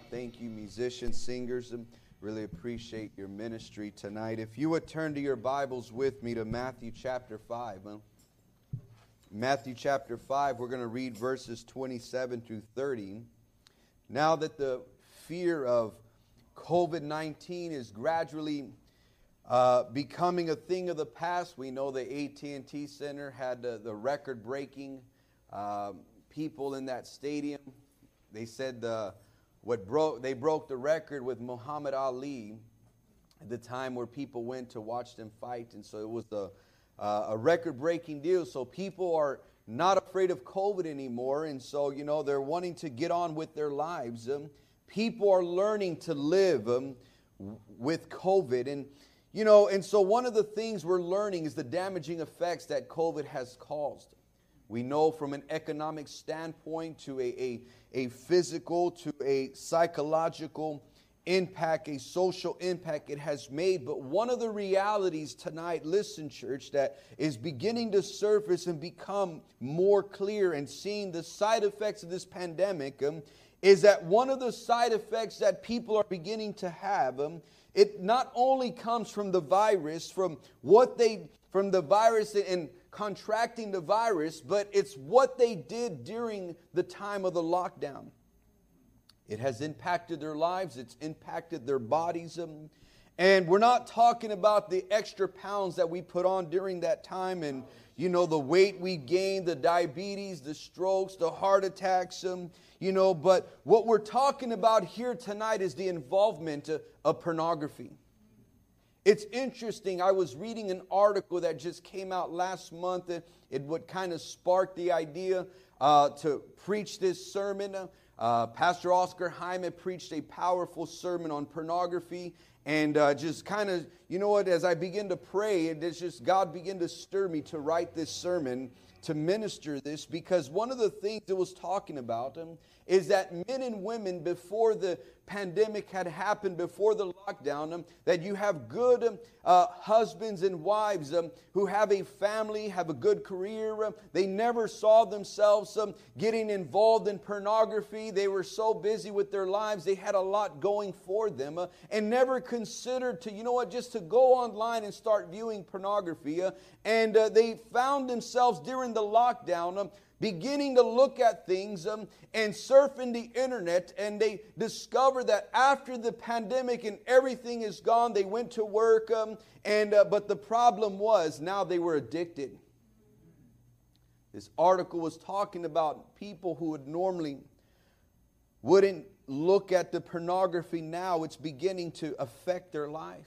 God. Thank you, musicians, singers. Really appreciate your ministry tonight. If you would turn to your Bibles with me to Matthew chapter 5. Matthew chapter 5, we're going to read verses 27 through 30. Now that the fear of COVID 19 is gradually uh, becoming a thing of the past, we know the AT&T Center had the record-breaking uh, people in that stadium. They said the what broke they broke the record with Muhammad Ali at the time where people went to watch them fight, and so it was a, uh, a record-breaking deal. So people are not afraid of COVID anymore, and so you know they're wanting to get on with their lives. Um, people are learning to live um, with COVID, and you know, and so one of the things we're learning is the damaging effects that COVID has caused. We know from an economic standpoint to a, a, a physical to a psychological impact, a social impact it has made. But one of the realities tonight, listen, church, that is beginning to surface and become more clear and seeing the side effects of this pandemic um, is that one of the side effects that people are beginning to have. Um, it not only comes from the virus, from what they, from the virus and contracting the virus, but it's what they did during the time of the lockdown. It has impacted their lives, it's impacted their bodies. Um, and we're not talking about the extra pounds that we put on during that time and, you know, the weight we gained, the diabetes, the strokes, the heart attacks, um, you know, but what we're talking about here tonight is the involvement of, of pornography. It's interesting. I was reading an article that just came out last month. It, it would kind of spark the idea uh, to preach this sermon. Uh, Pastor Oscar Jaime preached a powerful sermon on pornography. And uh, just kind of, you know what, as I begin to pray, it's just God began to stir me to write this sermon, to minister this, because one of the things it was talking about um, is that men and women before the pandemic had happened, before the lockdown, um, that you have good um, uh, husbands and wives um, who have a family, have a good career. Um, they never saw themselves um, getting involved in pornography. They were so busy with their lives, they had a lot going for them, uh, and never considered to, you know what, just to go online and start viewing pornography. Uh, and uh, they found themselves during the lockdown beginning to look at things um, and surfing the internet, and they discover that after the pandemic and everything is gone, they went to work, um, and uh, but the problem was now they were addicted. This article was talking about people who would normally wouldn't look at the pornography now. It's beginning to affect their life.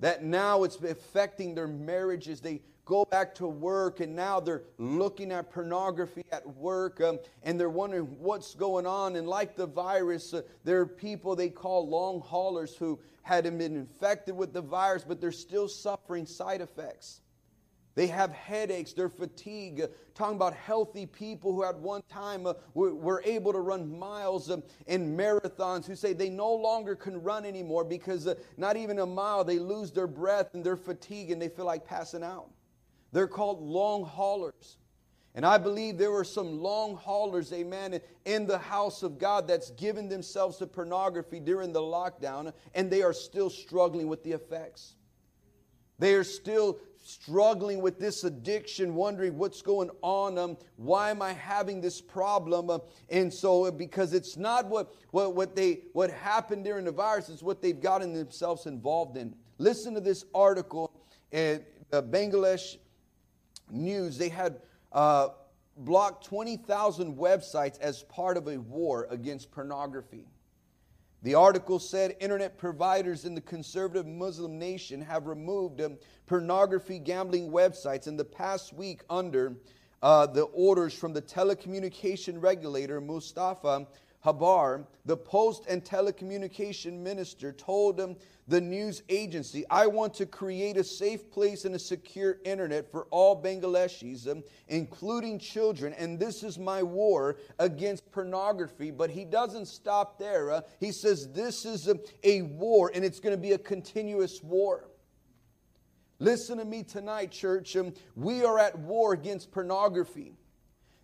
That now it's affecting their marriages. They go back to work and now they're looking at pornography at work um, and they're wondering what's going on. And like the virus, uh, there are people they call long haulers who hadn't been infected with the virus, but they're still suffering side effects. They have headaches, they're fatigued. Uh, talking about healthy people who at one time uh, were, were, able to run miles um, in marathons, who say they no longer can run anymore because uh, not even a mile, they lose their breath and they're fatigued and they feel like passing out. They're called long haulers. And I believe there were some long haulers, amen, in the house of God that's given themselves to pornography during the lockdown, and they are still struggling with the effects. They are still struggling with this addiction, wondering what's going on. Um, why am I having this problem? Uh, and so, uh, because it's not what, what, what, they, what happened during the virus, it's what they've gotten themselves involved in. Listen to this article in uh, Bangladesh News, they had uh, blocked 20,000 websites as part of a war against pornography. The article said internet providers in the conservative Muslim nation have removed um, pornography gambling websites in the past week under uh, the orders from the telecommunication regulator Mustafa Jabbar, the post and telecommunication minister, told him the news agency, I want to create a safe place and a secure internet for all Bangladeshis, um, including children, and this is my war against pornography. But he doesn't stop there. Uh, he says this is a, a war, and it's going to be a continuous war. Listen to me tonight, church. Um, we are at war against pornography.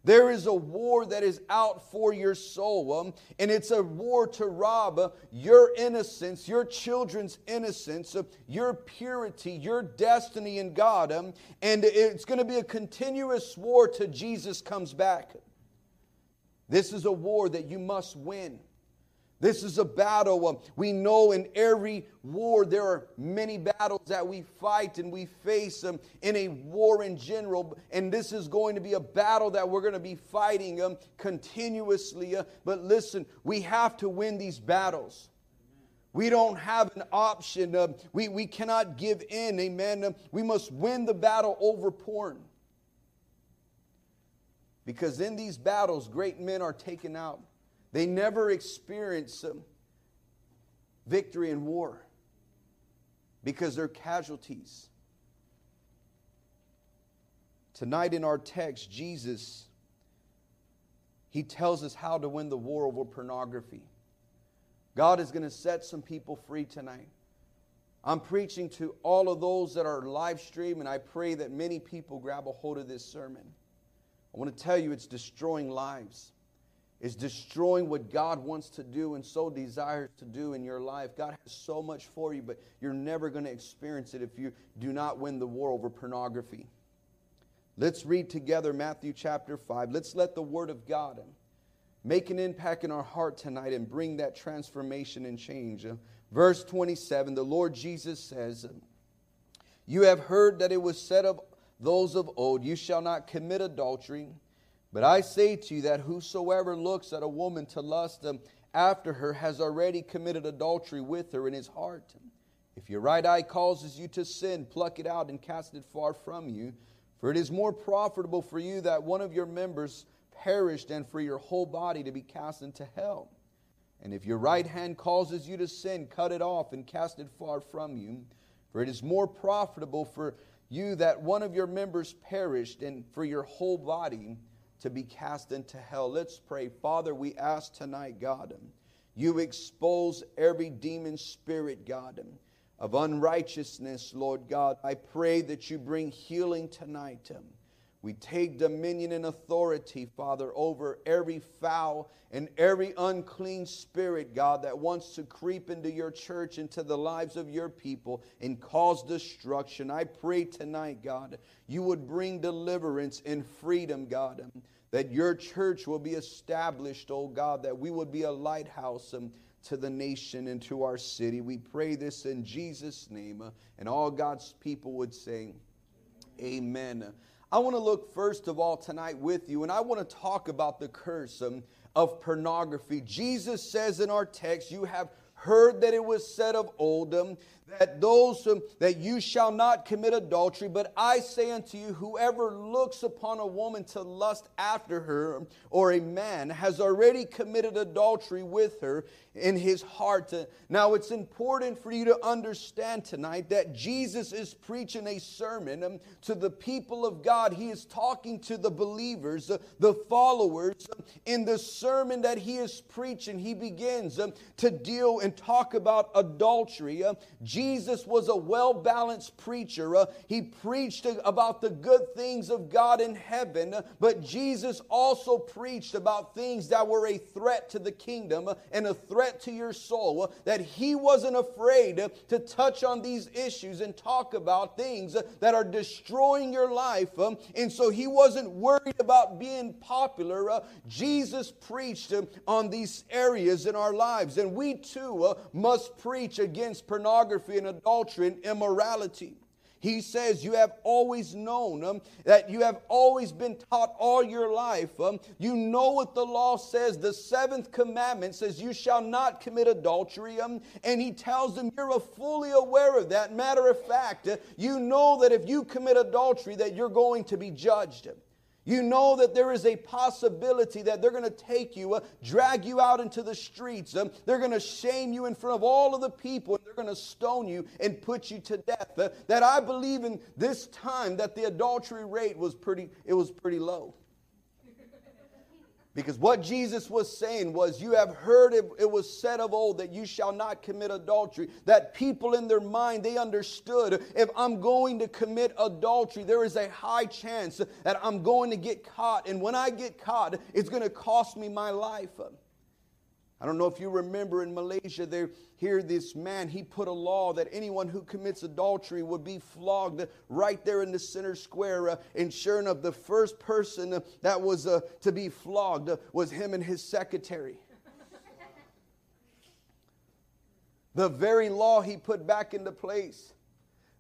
There is a war that is out for your soul, um, and it's a war to rob uh, your innocence, your children's innocence, uh, your purity, your destiny in God. Um, and it's going to be a continuous war till Jesus comes back. This is a war that you must win. This is a battle. Um, we know in every war there are many battles that we fight and we face um, in a war in general. And this is going to be a battle that we're going to be fighting um, continuously. Uh, but listen, we have to win these battles. We don't have an option. We, we cannot give in. Amen. We must win the battle over porn. Because in these battles, great men are taken out. They never experience victory in war because they're casualties. Tonight in our text, Jesus, he tells us how to win the war over pornography. God is going to set some people free tonight. I'm preaching to all of those that are live stream, and I pray that many people grab a hold of this sermon. I want to tell you it's destroying lives is destroying what God wants to do and so desires to do in your life. God has so much for you, but you're never going to experience it if you do not win the war over pornography. Let's read together Matthew chapter 5. Let's let the Word of God make an impact in our heart tonight and bring that transformation and change. Verse 27 the Lord Jesus says, You have heard that it was said of those of old, You shall not commit adultery. But I say to you that whosoever looks at a woman to lust after her has already committed adultery with her in his heart. If your right eye causes you to sin, pluck it out and cast it far from you. For it is more profitable for you that one of your members perish than for your whole body to be cast into hell. And if your right hand causes you to sin, cut it off and cast it far from you. For it is more profitable for you that one of your members perish than for your whole body to be cast into hell. Let's pray. Father, we ask tonight, God, you expose every demon spirit, God, of unrighteousness, Lord God. I pray that you bring healing tonight. We take dominion and authority, Father, over every foul and every unclean spirit, God, that wants to creep into your church, into the lives of your people, and cause destruction. I pray tonight, God, you would bring deliverance and freedom, God, that your church will be established, oh God, that we would be a lighthouse. Um, to the nation and to our city. We pray this in Jesus' name. Uh, and all God's people would say, Amen. I want to look first of all tonight with you, and I want to talk about the curse of pornography. Jesus says in our text, You have heard that it was said of old that those um, that you shall not commit adultery but i say unto you whoever looks upon a woman to lust after her or a man has already committed adultery with her in his heart. Now it's important for you to understand tonight that jesus is preaching a sermon um, to the people of god. He is talking to the believers uh, the followers um, in the sermon that he is preaching. He begins um, to deal and talk about adultery. Uh, Jesus was a well balanced preacher. Uh, he preached about the good things of God in heaven, uh, but Jesus also preached about things that were a threat to the kingdom uh, and a threat to your soul. Uh, that he wasn't afraid uh, to touch on these issues and talk about things uh, that are destroying your life. Um, and so he wasn't worried about being popular. Jesus preached on these areas in our lives, and we too must preach against pornography pornography and adultery and immorality. He says, You have always known um, that you have always been taught all your life. Um, you know what the law says. The seventh commandment says, You shall not commit adultery. Um, and he tells them, You're fully aware of that. Matter of fact, uh, you know that if you commit adultery, that you're going to be judged. You know that there is a possibility that they're going to take you, uh, drag you out into the streets. Um, they're going to shame you in front of all of the people. And they're going to stone you and put you to death. Uh, that I believe in this time that the adultery rate was pretty, it was pretty low. Because what Jesus was saying was, You have heard it, it, was said of old that you shall not commit adultery. That people in their mind, they understood if I'm going to commit adultery, there is a high chance that I'm going to get caught. And when I get caught, it's going to cost me my life. I don't know if you remember in Malaysia, there here this man, he put a law that anyone who commits adultery would be flogged right there in the center square. Uh, and sure enough, the first person uh, that was uh, to be flogged uh, was him and his secretary. the very law he put back into place.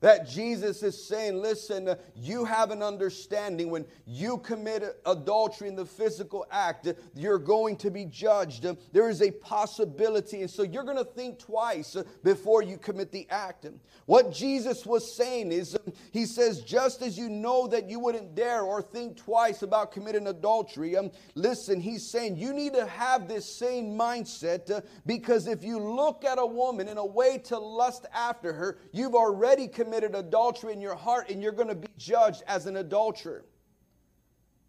That Jesus is saying, listen, you have an understanding when you commit adultery in the physical act, you're going to be judged. There is a possibility. And so you're going to think twice before you commit the act. What Jesus was saying is, he says, just as you know that you wouldn't dare or think twice about committing adultery, listen, he's saying you need to have this same mindset because if you look at a woman in a way to lust after her, you've already committed committed adultery in your heart and you're going to be judged as an adulterer.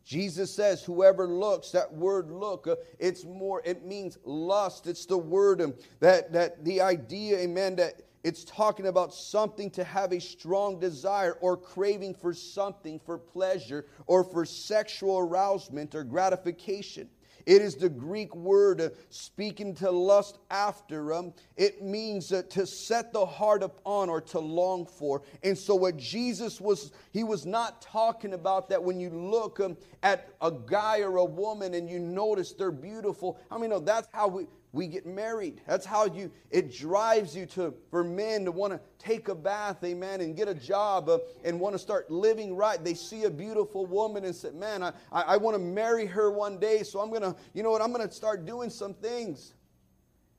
Jesus says, whoever looks, that word look, uh, it's more, it means lust. It's the word um, that, that the idea, amen, that it's talking about something to have a strong desire or craving for something for pleasure or for sexual arousement or gratification. It is the Greek word uh, speaking to lust after. Um, it means uh, to set the heart upon or to long for. And so, what Jesus was, he was not talking about that when you look um, at a guy or a woman and you notice they're beautiful. I mean, no, that's how we, we get married. That's how you, it drives you to, for men to want to take a bath, amen, and get a job uh, and want to start living right. They see a beautiful woman and say, man, I, I, I want to marry her one day, so I'm going to, you know what, I'm going to start doing some things.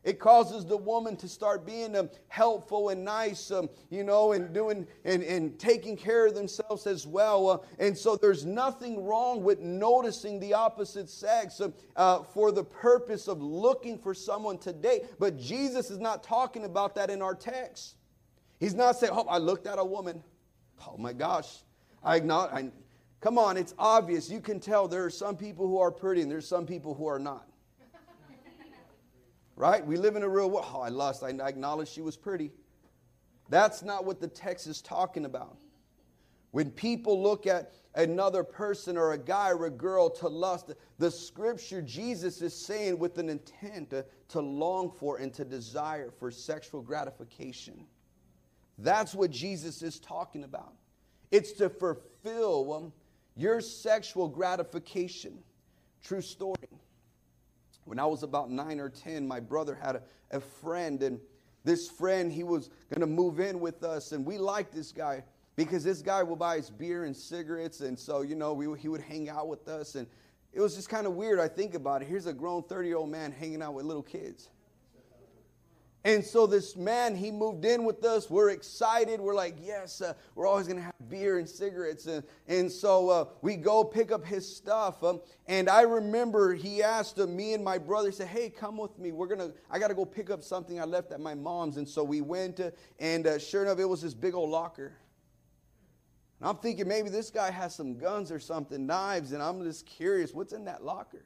It causes the woman to start being um, helpful and nice, um, you know, and doing and, and taking care of themselves as well. Uh, and so there's nothing wrong with noticing the opposite sex uh, uh, for the purpose of looking for someone to date. But Jesus is not talking about that in our text. He's not saying, "Oh, I looked at a woman. Oh my gosh, I acknowledge." I, come on, it's obvious. You can tell there are some people who are pretty and there's some people who are not. Right? We live in a real world. Oh, I lust. I acknowledge she was pretty. That's not what the text is talking about. When people look at another person or a guy or a girl to lust, the scripture Jesus is saying with an intent to, to long for and to desire for sexual gratification. That's what Jesus is talking about. It's to fulfill um, your sexual gratification. True story. When I was about nine or 10, my brother had a, a friend, and this friend, he was going to move in with us, and we liked this guy because this guy will buy us beer and cigarettes, and so, you know, we, he would hang out with us, and it was just kind of weird. I think about it. Here's a grown 30 year old man hanging out with little kids. And so this man, he moved in with us. We're excited. We're like, yes, uh, we're always going to have beer and cigarettes. And, and so uh, we go pick up his stuff. Um, and I remember he asked uh, me and my brother, he said, hey, come with me. We're going to, I got to go pick up something I left at my mom's. And so we went, uh, and uh, sure enough, it was this big old locker. And I'm thinking maybe this guy has some guns or something, knives, and I'm just curious, what's in that locker?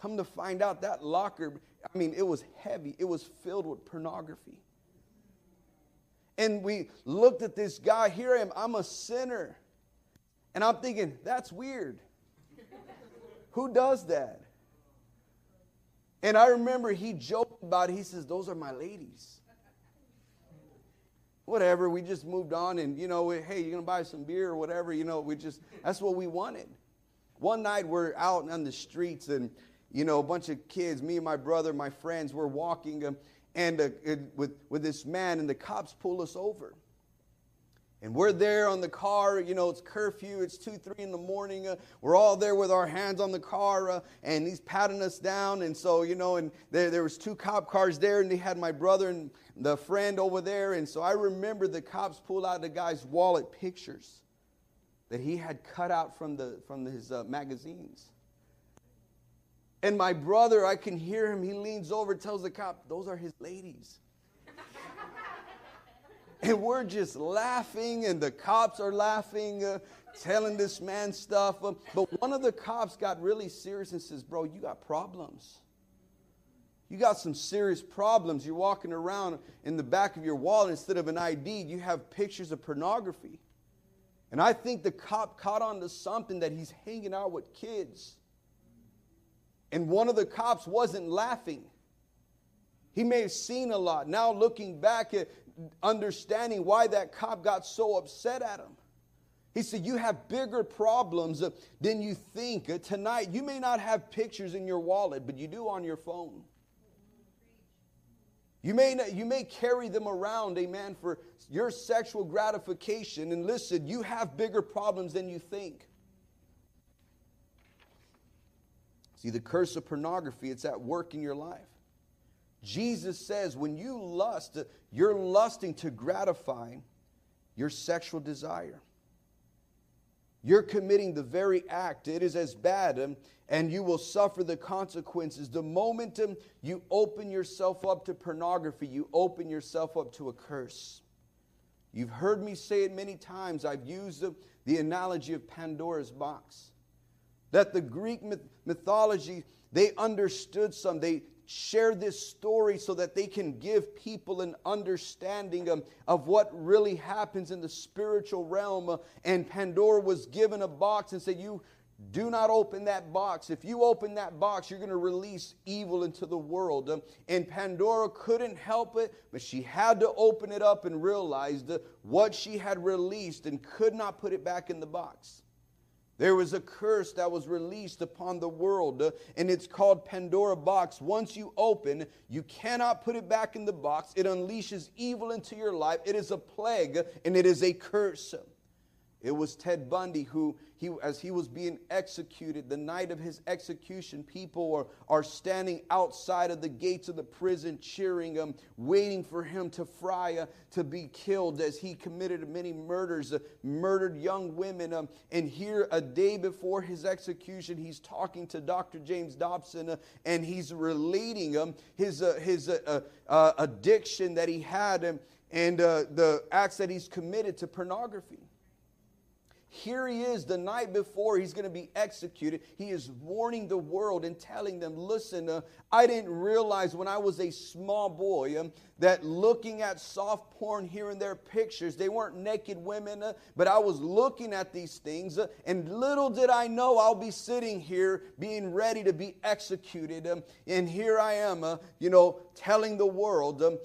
Come to find out that locker I mean, it was heavy, it was filled with pornography. And we looked at this guy. Here I am, I'm a sinner. And I'm thinking, that's weird. Who does that? And I remember he joked about it. He says, Those are my ladies. Whatever, we just moved on and, you know, hey, you're going to buy some beer or whatever, you know, we just, that's what we wanted. One night we're out on the streets and you know, a bunch of kids, me and my brother, my friends, we're walking um, and uh, with, with this man, and the cops pull us over. And we're there on the car, you know, it's curfew, it's 2, 3 in the morning. Uh, we're all there with our hands on the car, uh, and he's patting us down. And so, you know, and there, there was two cop cars there, and they had my brother and the friend over there. And so I remember the cops pull out the guy's wallet pictures that he had cut out from, the, from his uh, magazines. And my brother, I can hear him. He leans over, tells the cop, Those are his ladies. and we're just laughing, and the cops are laughing. Uh, telling this man stuff. Uh, but one of the cops got really serious and says, Bro, you got problems. You got some serious problems. You're walking around in the back of your wallet instead of an ID, you have pictures of pornography. And I think the cop caught on to something that he's hanging out with kids. And one of the cops wasn't laughing. He may have seen a lot. Now, looking back at understanding why that cop got so upset at him. He said, You have bigger problems than you think. Uh, tonight, you may not have pictures in your wallet, but you do on your phone. You may, not, you may carry them around, amen, for your sexual gratification. And listen, you have bigger problems than you think. See, the curse of pornography, it's at work in your life. Jesus says when you lust, you're lusting to gratify your sexual desire. You're committing the very act. It is as bad um, and you will suffer the consequences. The moment you open yourself up to pornography, you open yourself up to a curse. You've heard me say it many times. I've used the, the analogy of Pandora's box. That the Greek myth, mythology, they understood some. They share this story so that they can give people an understanding of, of what really happens in the spiritual realm. and Pandora was given a box and said, You do not open that box. If you open that box, you're going to release evil into the world. Um, and Pandora couldn't help it, but she had to open it up and realized what she had released and could not put it back in the box. There was a curse that was released upon the world, uh, and it's called Pandora box. Once you open, you cannot put it back in the box. It unleashes evil into your life. It is a plague, and it is a curse. It was Ted Bundy who, he, as he was being executed, the night of his execution, people are, are standing outside of the gates of the prison cheering him, waiting for him to fry, uh, to be killed as he committed many murders, uh, murdered young women. Um, and here, a day before his execution, he's talking to Dr. James Dobson uh, and he's relating um, his, uh, his uh, uh, addiction that he had and, and the acts that he's committed to pornography. Here he is the night before he's going to be executed. He is warning the world and telling them, listen, uh, I didn't realize when I was a small boy um, that looking at soft porn here and there pictures, they weren't naked women, uh, but I was looking at these things, uh, and little did I know I'll be sitting here being ready to be executed. Um, and here I am, uh, you know, telling the world, um,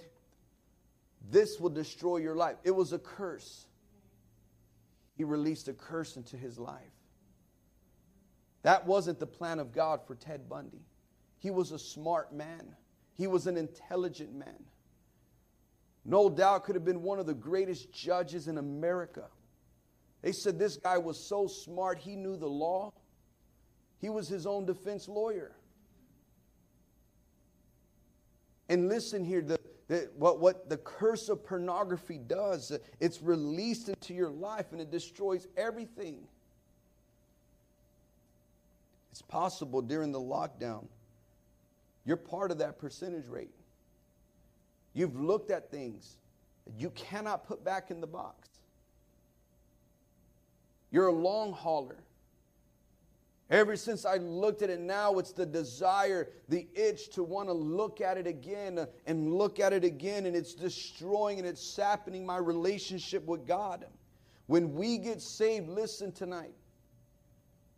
this will destroy your life. It was a curse he released a curse into his life. That wasn't the plan of God for Ted Bundy. He was a smart man, he was an intelligent man. No doubt could have been one of the greatest judges in America. They said this guy was so smart, he knew the law. He was his own defense lawyer. And listen here, the, that what, what the curse of pornography does, it's released into your life and it destroys everything. It's possible during the lockdown, you're part of that percentage rate. You've looked at things that you cannot put back in the box. You're a long hauler. Ever since I looked at it now, it's the desire, the itch to want to look at it again and look at it again, and it's destroying and it's sapping my relationship with God. When we get saved, listen tonight.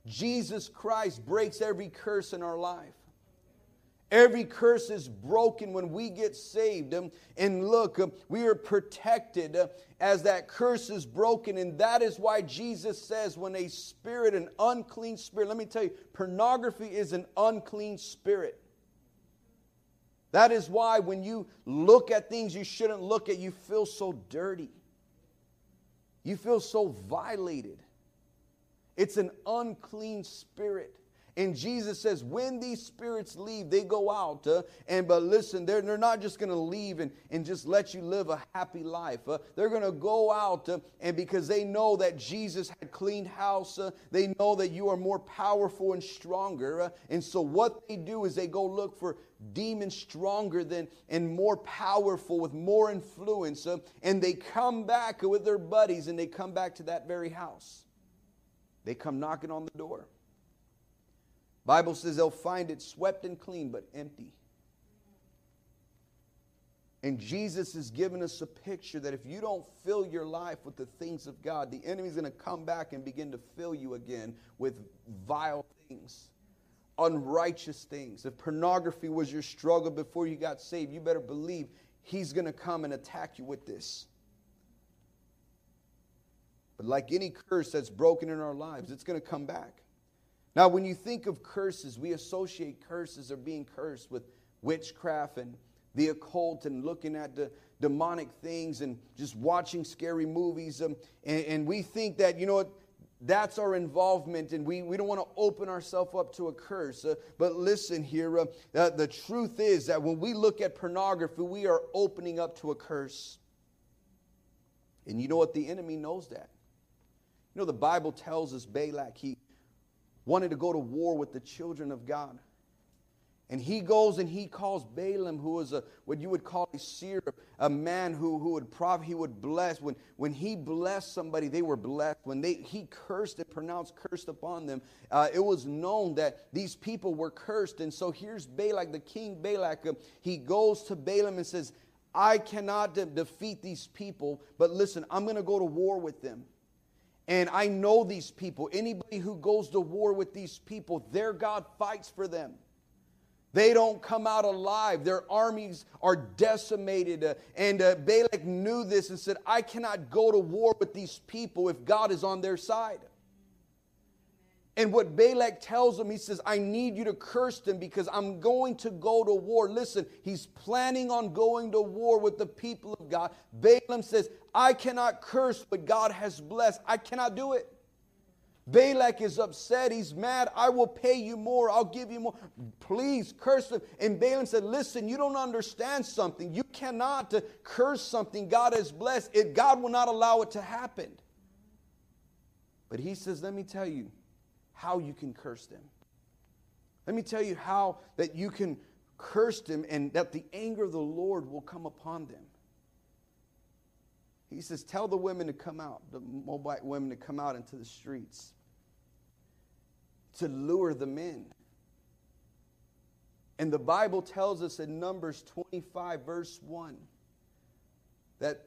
Jesus Christ breaks every curse in our life. Every curse is broken when we get saved. Um, and look, um, we are protected uh, as that curse is broken. And that is why Jesus says, when a spirit, an unclean spirit, let me tell you, pornography is an unclean spirit. That is why when you look at things you shouldn't look at, you feel so dirty. You feel so violated. It's an unclean spirit. And Jesus says, when these spirits leave, they go out. Uh, and but listen, they're, they're not just going to leave and, and just let you live a happy life. Uh, they're going to go out uh, and because they know that Jesus had cleaned house, uh, they know that you are more powerful and stronger. Uh, and so what they do is they go look for demons stronger than and more powerful with more influence. Uh, and they come back with their buddies and they come back to that very house. They come knocking on the door. Bible says they'll find it swept and clean but empty. And Jesus has given us a picture that if you don't fill your life with the things of God, the enemy's going to come back and begin to fill you again with vile things, unrighteous things. If pornography was your struggle before you got saved, you better believe he's going to come and attack you with this. But like any curse that's broken in our lives, it's going to come back. Now, when you think of curses, we associate curses or being cursed with witchcraft and the occult and looking at the demonic things and just watching scary movies. Um, and, and, we think that, you know what, that's our involvement, and we, we don't want to open ourselves up to a curse. Uh, but listen here uh, uh, the truth is that when we look at pornography, we are opening up to a curse. And you know what? The enemy knows that. You know, the Bible tells us Balak, he wanted to go to war with the children of God. And he goes and he calls Balaam, who was a what you would call a seer, a man who, who would prov- he would bless. When, when he blessed somebody, they were blessed. When they, he cursed and pronounced cursed upon them, uh, it was known that these people were cursed. And so here's Balak, the king Balak. Uh, he goes to Balaam and says, I cannot de- defeat these people, but listen, I'm going to go to war with them. And I know these people. Anybody who goes to war with these people, their God fights for them. They don't come out alive. Their armies are decimated. Uh, and uh, Balak knew this and said, I cannot go to war with these people if God is on their side. And what Balak tells him, he says, I need you to curse them because I'm going to go to war. Listen, he's planning on going to war with the people of God. Balaam says, I cannot curse but God has blessed. I cannot do it. Balak is upset. He's mad. I will pay you more. I'll give you more. Please curse them. And Balaam said, Listen, you don't understand something. You cannot uh, curse something God has blessed. It, God will not allow it to happen. But he says, Let me tell you how you can curse them. Let me tell you how that you can curse them and that the anger of the Lord will come upon them. He says, Tell the women to come out, the Moabite women to come out into the streets to lure the men. And the Bible tells us in Numbers 25, verse 1, that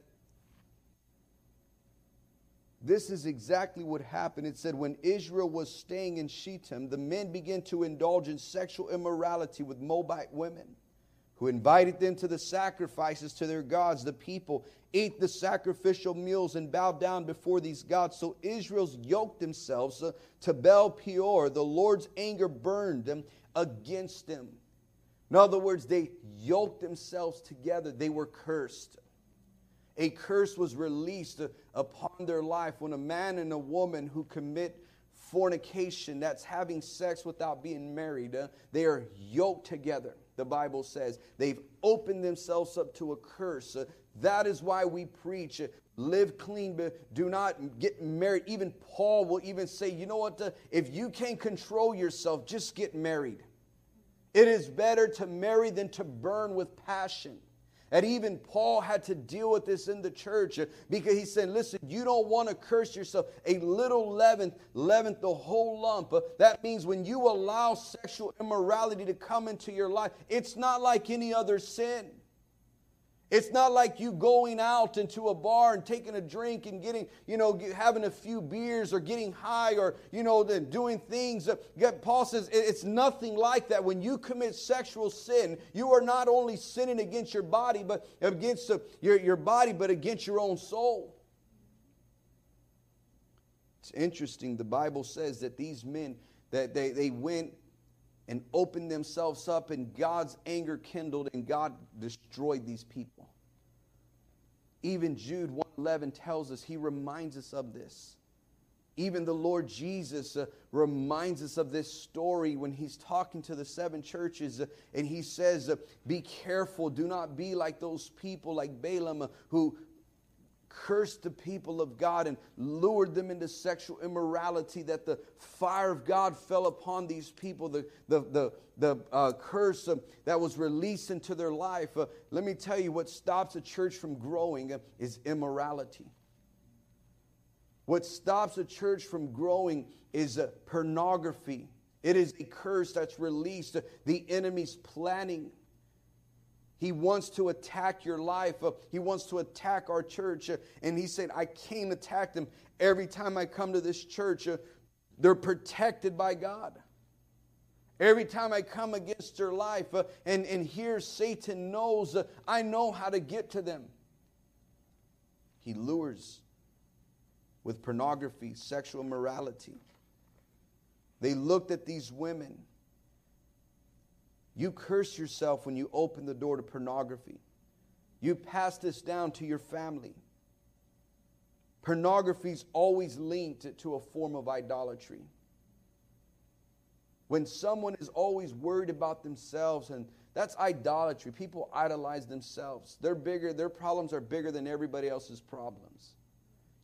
this is exactly what happened. It said, When Israel was staying in Shittim, the men began to indulge in sexual immorality with Moabite women who invited them to the sacrifices to their gods. The people ate the sacrificial meals and bowed down before these gods. So Israel's yoked themselves uh, to Baal Peor. The Lord's anger burned them against them. In other words, they yoked themselves together. They were cursed. A curse was released uh, upon their life when a man and a woman who commit fornication, that's having sex without being married, uh, they are yoked together the Bible says. They've opened themselves up to a curse. Uh, that is why we preach. Uh, live clean, but do not get married. Even Paul will even say, you know what? Uh, if you can't control yourself, just get married. It is better to marry than to burn with passion. And even Paul had to deal with this in the church uh, because he said, Listen, you don't want to curse yourself. A little leaven, leaven the whole lump. That means when you allow sexual immorality to come into your life, it's not like any other sin. It's not like you going out into a bar and taking a drink and getting, you know, having a few beers or getting high or, you know, doing things. Uh, Paul says it's nothing like that. When you commit sexual sin, you are not only sinning against your body, but against uh, your, your body, but against your own soul. It's interesting. The Bible says that these men, that they, they went and opened themselves up, and God's anger kindled, and God destroyed these people. Even Jude 111 tells us, he reminds us of this. Even the Lord Jesus uh, reminds us of this story when he's talking to the seven churches, uh, and he says, uh, Be careful, do not be like those people like Balaam uh, who, cursed the people of God and lured them into sexual immorality, that the fire of God fell upon these people, the, the, the, the uh, curse uh, that was released into their life. Uh, let me tell you what stops a church from growing uh, is immorality. What stops a church from growing is uh, pornography. It is a curse that's released, the enemy's planning. He wants to attack your life. Uh, he wants to attack our church. Uh, and he said, I can't attack them. Every time I come to this church, uh, they're protected by God. Every time I come against their life and, and here Satan knows, I know how to get to them. He lures with pornography, sexual morality. They looked at these women. You curse yourself when you open the door to pornography. You pass this down to your family. Pornography is always linked to a form of idolatry. When someone is always worried about themselves, and that's idolatry. People idolize themselves. They're bigger, their problems are bigger than everybody else's problems.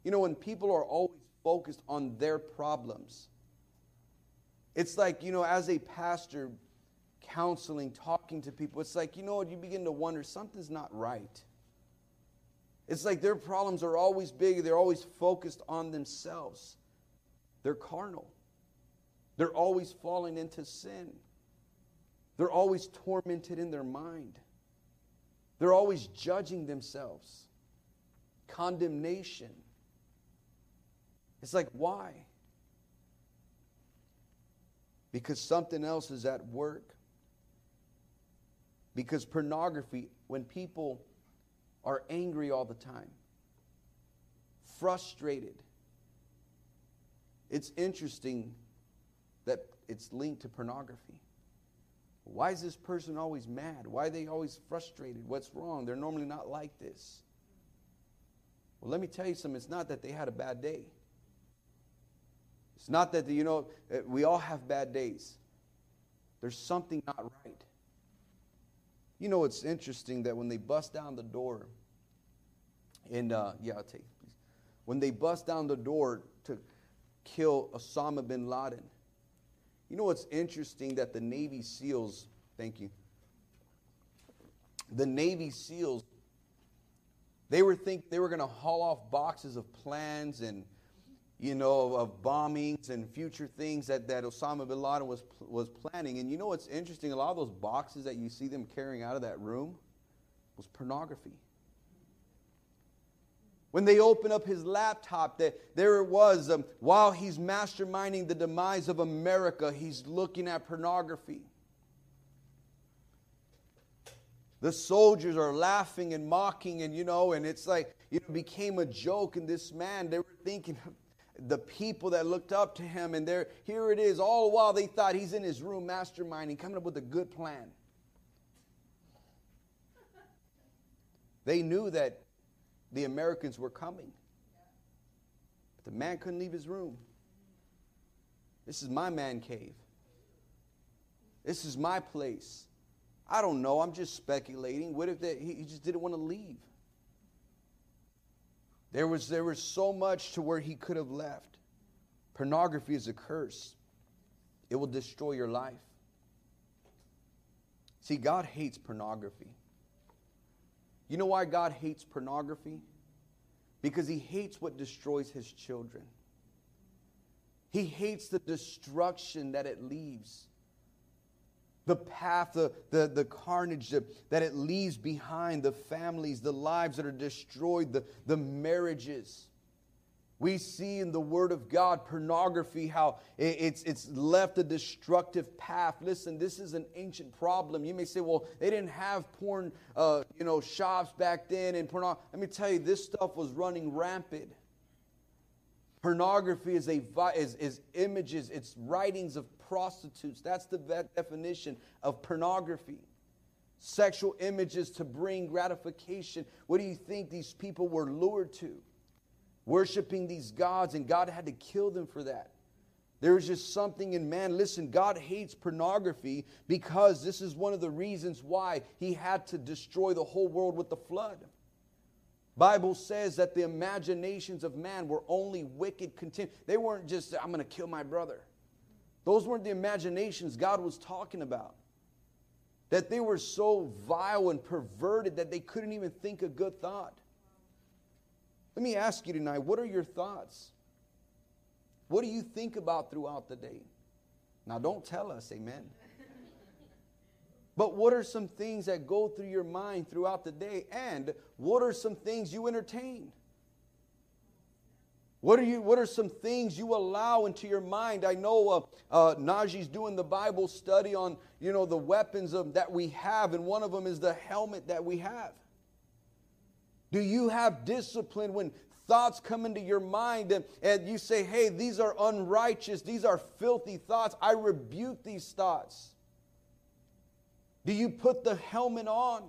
You know, when people are always focused on their problems, it's like, you know, as a pastor, counseling, talking to people, it's like, you know what, you begin to wonder something's not right. It's like their problems are always big, they're always focused on themselves. They're carnal. They're always falling into sin. They're always tormented in their mind. They're always judging themselves. Condemnation. It's like, why? Because something else is at work. Because pornography, when people are angry all the time, frustrated, it's interesting that it's linked to pornography. Why is this person always mad? Why are they always frustrated? What's wrong? They're normally not like this. Well, let me tell you something. It's not that they had a bad day. It's not that, you know, uh, we all have bad days. There's something not right. You know, it's interesting that when they bust down the door, and uh, yeah, I'll take please. When they bust down the door to kill Osama bin Laden, you know what's interesting that the Navy SEALs, thank you, the Navy SEALs, they were think they were going to haul off boxes of plans and you know of bombings and future things that, that Osama bin Laden was was planning. And you know what's interesting? A lot of those boxes that you see them carrying out of that room was pornography. When they open up his laptop, that there it was. Um, while he's masterminding the demise of America, he's looking at pornography. The soldiers are laughing and mocking, and you know, and it's like it became a joke. And this man, they were thinking the people that looked up to him, and there, here it is. All the while they thought he's in his room masterminding, coming up with a good plan. They knew that the Americans were coming. But the man couldn't leave his room. This is my man cave. This is my place. I don't know. I'm just speculating. What if he just didn't want to leave? There was, there was so much to where he could have left. Pornography is a curse, it will destroy your life. See, God hates pornography. You know why God hates pornography? Because he hates what destroys his children. He hates the destruction that it leaves, the path, the, the, the carnage that, that it leaves behind, the families, the lives that are destroyed, the, the marriages. We see in the Word of God pornography how it's, it's left a destructive path. Listen, this is an ancient problem. You may say, well, they didn't have porn uh, you know, shops back then and porn. Let me tell you, this stuff was running rampant. Pornography is, a, is, is images, it's writings of prostitutes. That's the definition of pornography. Sexual images to bring gratification. What do you think these people were lured to? worshiping these gods, and God had to kill them for that. There is just something in man. Listen, God hates pornography because this is one of the reasons why he had to destroy the whole world with the flood. Bible says that the imaginations of man were only wicked content. They weren't just I'm going to kill my brother. Those weren't the imaginations God was talking about. That they were so vile and perverted that they couldn't even think a good thought. Let me ask you tonight what are your thoughts? What do you think about throughout the day? Now, don't tell us, amen. But what are some things that go through your mind throughout the day? And what are some things you entertain? What are, you, what are some things you allow into your mind? I know uh, uh, Najee's doing the Bible study on, you know, the weapons of, that we have, and one of them is the helmet that we have. Do you have discipline when thoughts come into your mind and, and you say, hey, these are unrighteous, these are filthy thoughts? I rebuke these thoughts. Do you put the helmet on?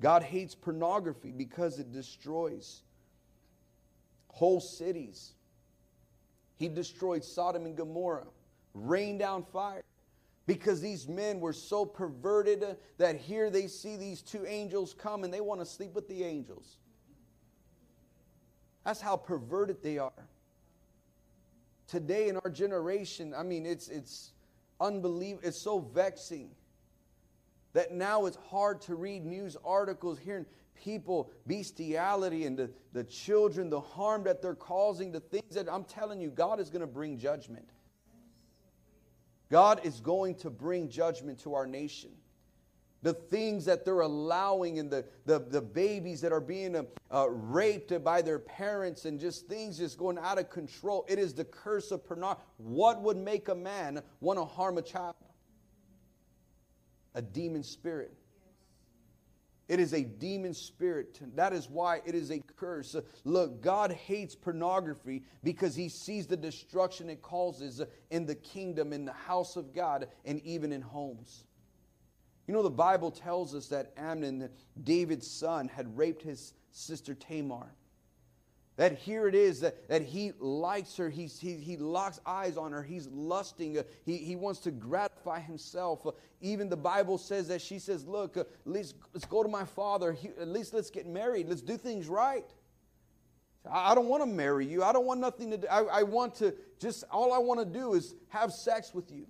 God hates pornography because it destroys whole cities. He destroyed Sodom and Gomorrah, rained down fire because these men were so perverted that here they see these two angels come and they want to sleep with the angels. That's how perverted they are. Today in our generation, I mean, it's, it's unbelievable. It's so vexing that now it's hard to read news articles hearing people, bestiality, and the, the children, the harm that they're causing, the things that I'm telling you, God is going to bring judgment. God is going to bring judgment to our nation. The things that they're allowing and the, the, the babies that are being uh, uh, raped by their parents and just things just going out of control. It is the curse of pornography. What would make a man want to harm a child? A demon spirit. It is a demon spirit. That is why it is a curse. Look, God hates pornography because he sees the destruction it causes in the kingdom, in the house of God, and even in homes. You know, the Bible tells us that Amnon, David's son, had raped his sister Tamar. That here it is that, that he likes her, he, he, he locks eyes on her, he's lusting, uh, he, he wants to gratify himself. Uh, even the Bible says that she says, Look, uh, least let's go to my father, he, at least let's get married, let's do things right. I, I don't want to marry you, I don't want nothing to do, I, I want to just, all I want to do is have sex with you.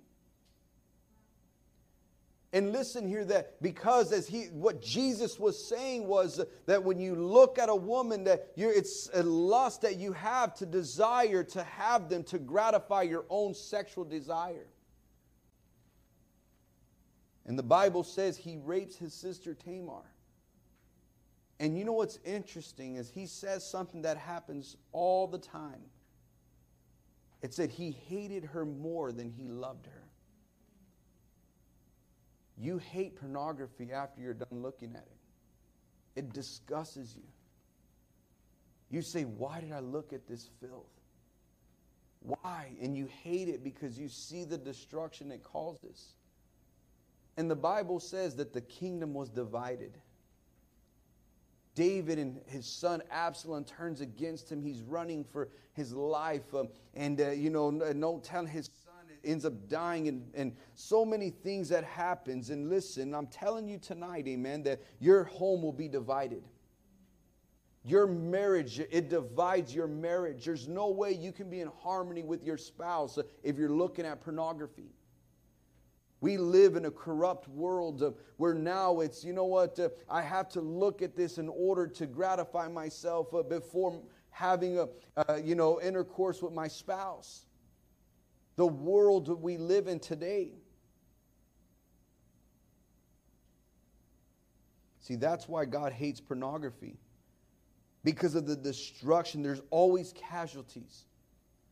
And listen here that because as he what Jesus was saying was that when you look at a woman that you it's a lust that you have to desire to have them to gratify your own sexual desire. And the Bible says he rapes his sister Tamar. And you know what's interesting is he says something that happens all the time. It said he hated her more than he loved her. You hate pornography after you're done looking at it, it disgusts you. You say, Why did I look at this filth? Why? And you hate it because you see the destruction it causes. And the Bible says that the kingdom was divided. David and his son Absalom turns against him. He's running for his life. Um, and, uh, you know, no telling his ends up dying and, and so many things that happens. And listen i'm telling you tonight amen that your home will be divided. Your marriage it divides your marriage. There's no way you can be in harmony with your spouse if you're looking at pornography. We live in a corrupt world uh, where now it's, you know what, uh, I have to look at this in order to gratify myself uh, before having a, uh, you know, intercourse with my spouse the world that we live in today. See, that's why God hates pornography. Because of the destruction, there's always casualties.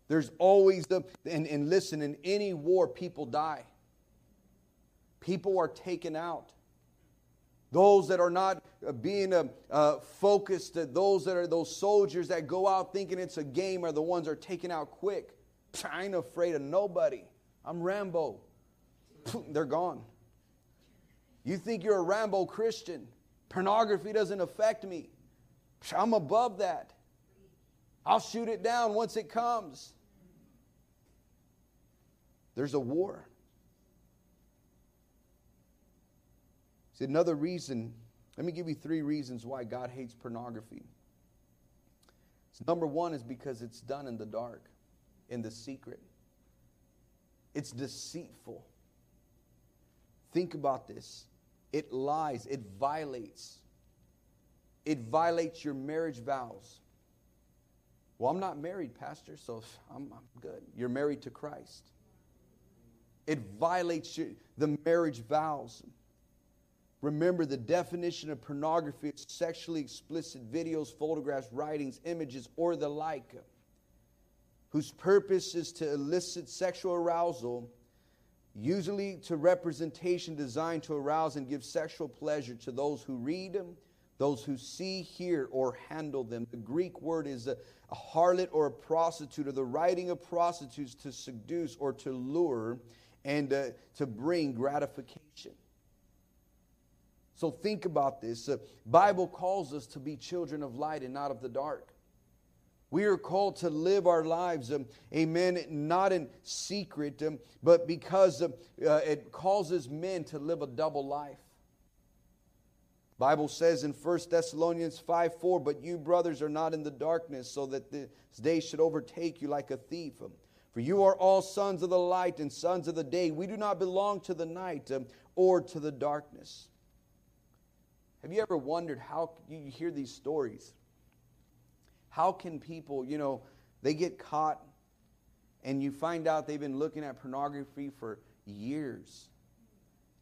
There's always the, and, and listen, in any war, people die. People are taken out. Those that are not uh, being uh, uh, focused, uh, those that are those soldiers that go out thinking it's a game are the ones that are taken out quick. I ain't afraid of nobody. I'm Rambo. They're gone. You think you're a Rambo Christian. Pornography doesn't affect me. I'm above that. I'll shoot it down once it comes. There's a war. See, another reason, let me give you three reasons why God hates pornography. So number one is because it's done in the dark in the secret. It's deceitful. Think about this. It lies, it violates. It violates your marriage vows. Well, I'm not married, Pastor, so I'm, I'm good. You're married to Christ. It violates your, the marriage vows. Remember, the definition of pornography is sexually explicit videos, photographs, writings, images, or the like, whose purpose is to elicit sexual arousal, usually to representation designed to arouse and give sexual pleasure to those who read them, those who see, hear, or handle them. The Greek word is a, a harlot or a prostitute, or the writing of prostitutes to seduce or to lure and uh, to bring gratification. So think about this. The Bible calls us to be children of light and not of the dark. We are called to live our lives, um, amen, not in secret, um, but because uh, uh, it causes men to live a double life. Bible says in 1 Thessalonians 5 4, but you, brothers, are not in the darkness, so that this day should overtake you like a thief. Um, for you are all sons of the light and sons of the day. We do not belong to the night um, or to the darkness. Have you ever wondered how you hear these stories? How can people, you know, they get caught and you find out they've been looking at pornography for years.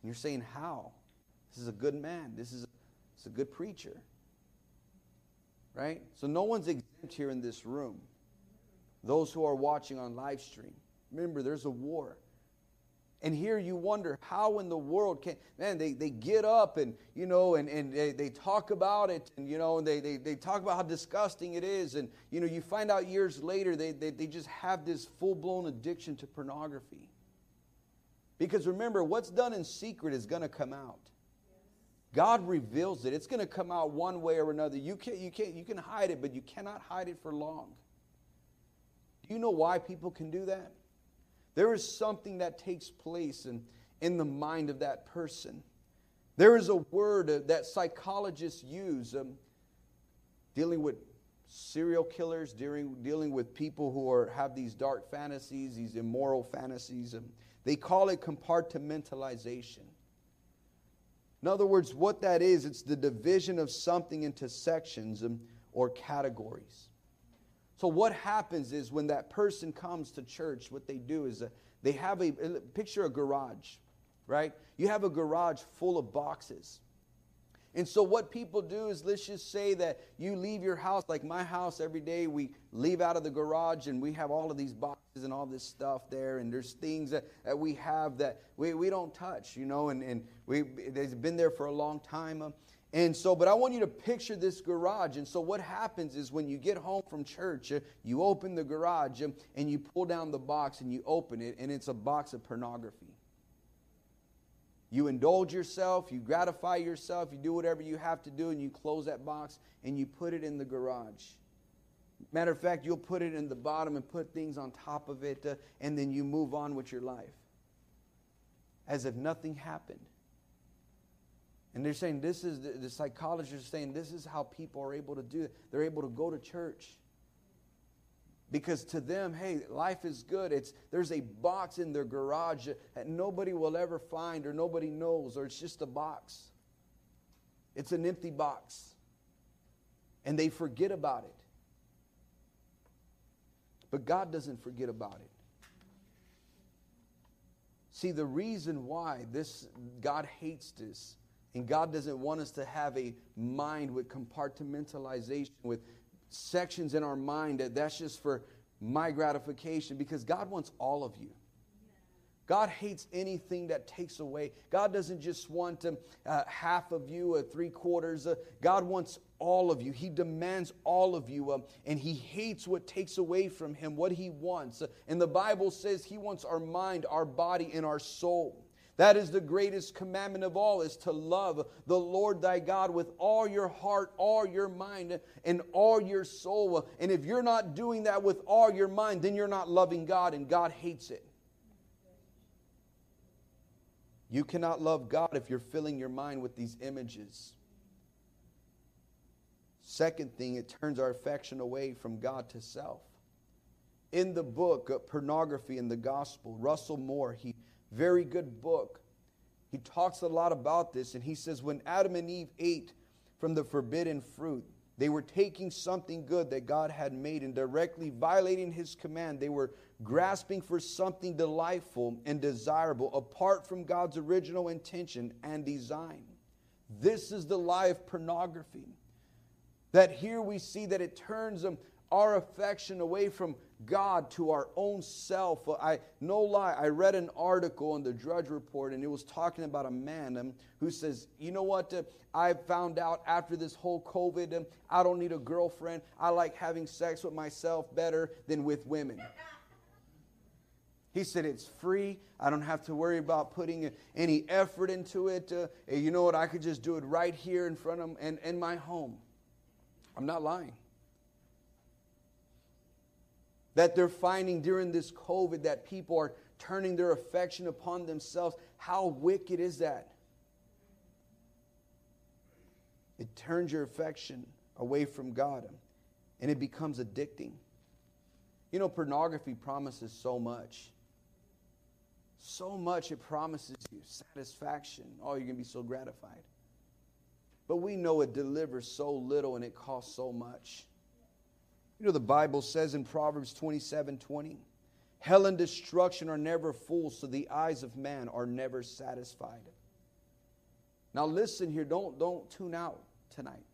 And you're saying, How? This is a good man. This is a, this is a good preacher. Right? So no one's exempt here in this room. Those who are watching on live stream. Remember, there's a war. And here you wonder how in the world can, man, they, they get up and, you know, and, and they, they talk about it and, you know, and they, they, they talk about how disgusting it is. And, you know, you find out years later they, they, they just have this full blown addiction to pornography. Because remember, what's done in secret is going to come out. God reveals it. It's going to come out one way or another. You can, you, can, you can hide it, but you cannot hide it for long. Do you know why people can do that? There is something that takes place in, in the mind of that person. There is a word that psychologists use um, dealing with serial killers, dealing, dealing with people who are, have these dark fantasies, these immoral fantasies. Um, they call it compartmentalization. In other words, what that is, it's the division of something into sections um, or categories. So, what happens is when that person comes to church, what they do is uh, they have a picture of a garage, right? You have a garage full of boxes. And so, what people do is, let's just say that you leave your house, like my house, every day we leave out of the garage and we have all of these boxes and all this stuff there. And there's things that, that we have that we, we don't touch, you know, and, and we, they've been there for a long time. And so, but I want you to picture this garage. And so, what happens is when you get home from church, uh, you open the garage um, and you pull down the box and you open it, and it's a box of pornography. You indulge yourself, you gratify yourself, you do whatever you have to do, and you close that box and you put it in the garage. Matter of fact, you'll put it in the bottom and put things on top of it, uh, and then you move on with your life as if nothing happened. And they're saying this is, the, the psychologists are saying this is how people are able to do it. They're able to go to church. Because to them, hey, life is good. It's, there's a box in their garage that nobody will ever find or nobody knows, or it's just a box. It's an empty box. And they forget about it. But God doesn't forget about it. See, the reason why this God hates this and God doesn't want us to have a mind with compartmentalization, with sections in our mind that that's just for my gratification, because God wants all of you. God hates anything that takes away. God doesn't just want um, uh, half of you, or three quarters. Uh, God wants all of you. He demands all of you, um, and He hates what takes away from Him, what He wants. Uh, and the Bible says He wants our mind, our body, and our soul. That is the greatest commandment of all is to love the Lord thy God with all your heart, all your mind, and all your soul. And if you're not doing that with all your mind, then you're not loving God and God hates it. You cannot love God if you're filling your mind with these images. Second thing, it turns our affection away from God to self. In the book Pornography in the Gospel, Russell Moore, he very good book. He talks a lot about this, and he says when Adam and Eve ate from the forbidden fruit, They were taking something good that God had made and directly violating His command. They were grasping for something delightful and desirable apart from God's original intention and design. This is the lie of pornography. That here we see that it turns our affection away from God to our own self. I no lie, I read an article in the Drudge Report, and it was talking about a man um, who says, "You know what? Uh, I found out after this whole COVID, um, I don't need a girlfriend. I like having sex with myself better than with women." He said, It's free. I don't have to worry about putting any effort into it. Uh, you know what? I could just do it right here in front of in, in my home. I'm not lying that they're finding during this COVID that people are turning their affection upon themselves. How wicked is that? It turns your affection away from God and it becomes addicting. You know, pornography promises so much. So much it promises you satisfaction. Oh, you're going to be so gratified. But we know it delivers so little and it costs so much. You know, the Bible says in Proverbs 27 20, hell and destruction are never full, so the eyes of man are never satisfied. Now, listen here, don't, don't tune out tonight.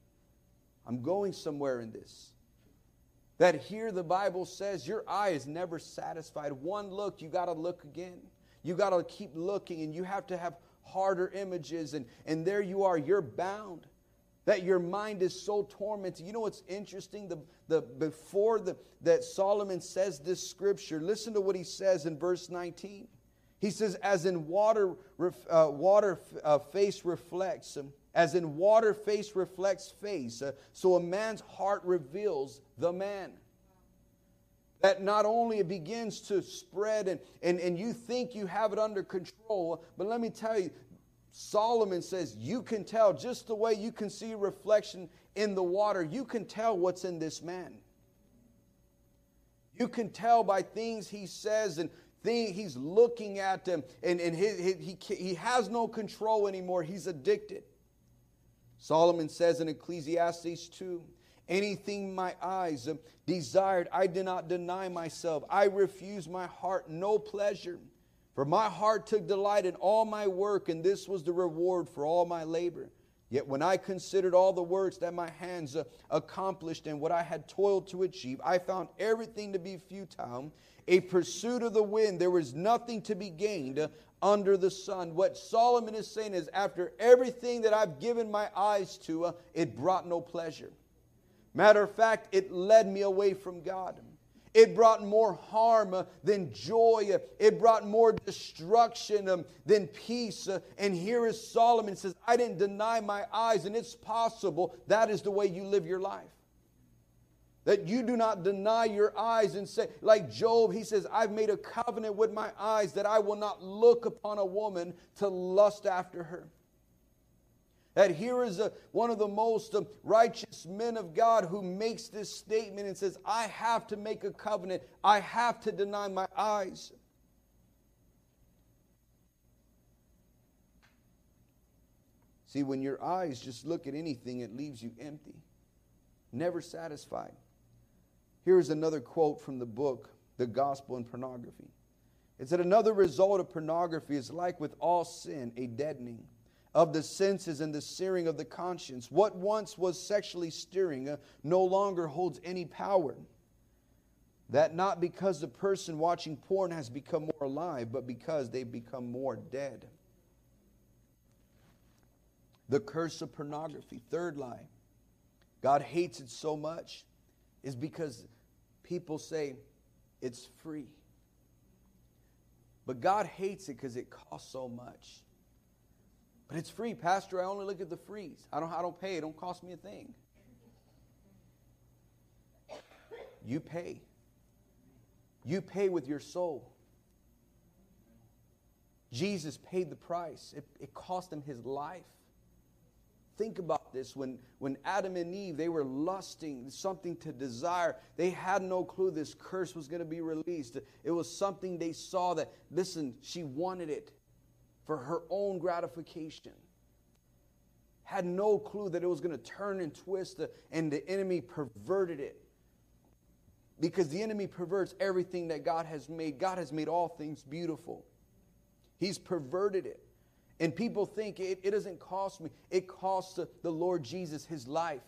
I'm going somewhere in this. That here the Bible says your eye is never satisfied. One look, you got to look again. You got to keep looking, and you have to have harder images, and, and there you are, you're bound that your mind is so tormented. You know what's interesting? The, the, before the, that Solomon says this scripture, listen to what he says in verse 19. He says, As in water, uh, water uh, face reflects, um, as in water face reflects face, uh, so a man's heart reveals the man. That not only it begins to spread and, and, and you think you have it under control, but let me tell you, Solomon says, You can tell just the way you can see reflection in the water, you can tell what's in this man. You can tell by things he says and things he's looking at them, and, and he, he, he, he has no control anymore. He's addicted. Solomon says in Ecclesiastes 2 Anything my eyes desired, I did not deny myself. I refused my heart no pleasure. For my heart took delight in all my work, and this was the reward for all my labor. Yet when I considered all the works that my hands uh, accomplished and what I had toiled to achieve, I found everything to be futile, a pursuit of the wind. There was nothing to be gained uh, under the sun. What Solomon is saying is, after everything that I've given my eyes to, uh, it brought no pleasure. Matter of fact, it led me away from God. It brought more harm uh, than joy. It brought more destruction um, than peace. Uh, and here is Solomon says, I didn't deny my eyes, and it's possible that is the way you live your life. That you do not deny your eyes and say, like Job, he says, I've made a covenant with my eyes that I will not look upon a woman to lust after her. That here is a, one of the most um, righteous men of God who makes this statement and says, I have to make a covenant. I have to deny my eyes. See, when your eyes just look at anything, it leaves you empty, never satisfied. Here's another quote from the book, The Gospel and Pornography. It said, Another result of pornography is like with all sin, a deadening of the senses and the searing of the conscience. What once was sexually stirring uh, no longer holds any power. That not because the person watching porn has become more alive, but because they've become more dead. The curse of pornography, third lie. God hates it so much is because people say it's free. But God hates it because it costs so much. But it's free, Pastor. I only look at the frees. I don't, I don't pay. It don't cost me a thing. You pay. You pay with your soul. Jesus paid the price. It, it cost him his life. Think about this. When, when Adam and Eve, they were lusting, something to desire, they had no clue this curse was going to be released. It was something they saw that, listen, she wanted it for her own gratification. had no clue that it was going to turn and twist, and the enemy perverted it. Because the enemy perverts everything that God has made. God has made all things beautiful. He's perverted it. And people think it, it doesn't cost me, it costs the Lord Jesus his life.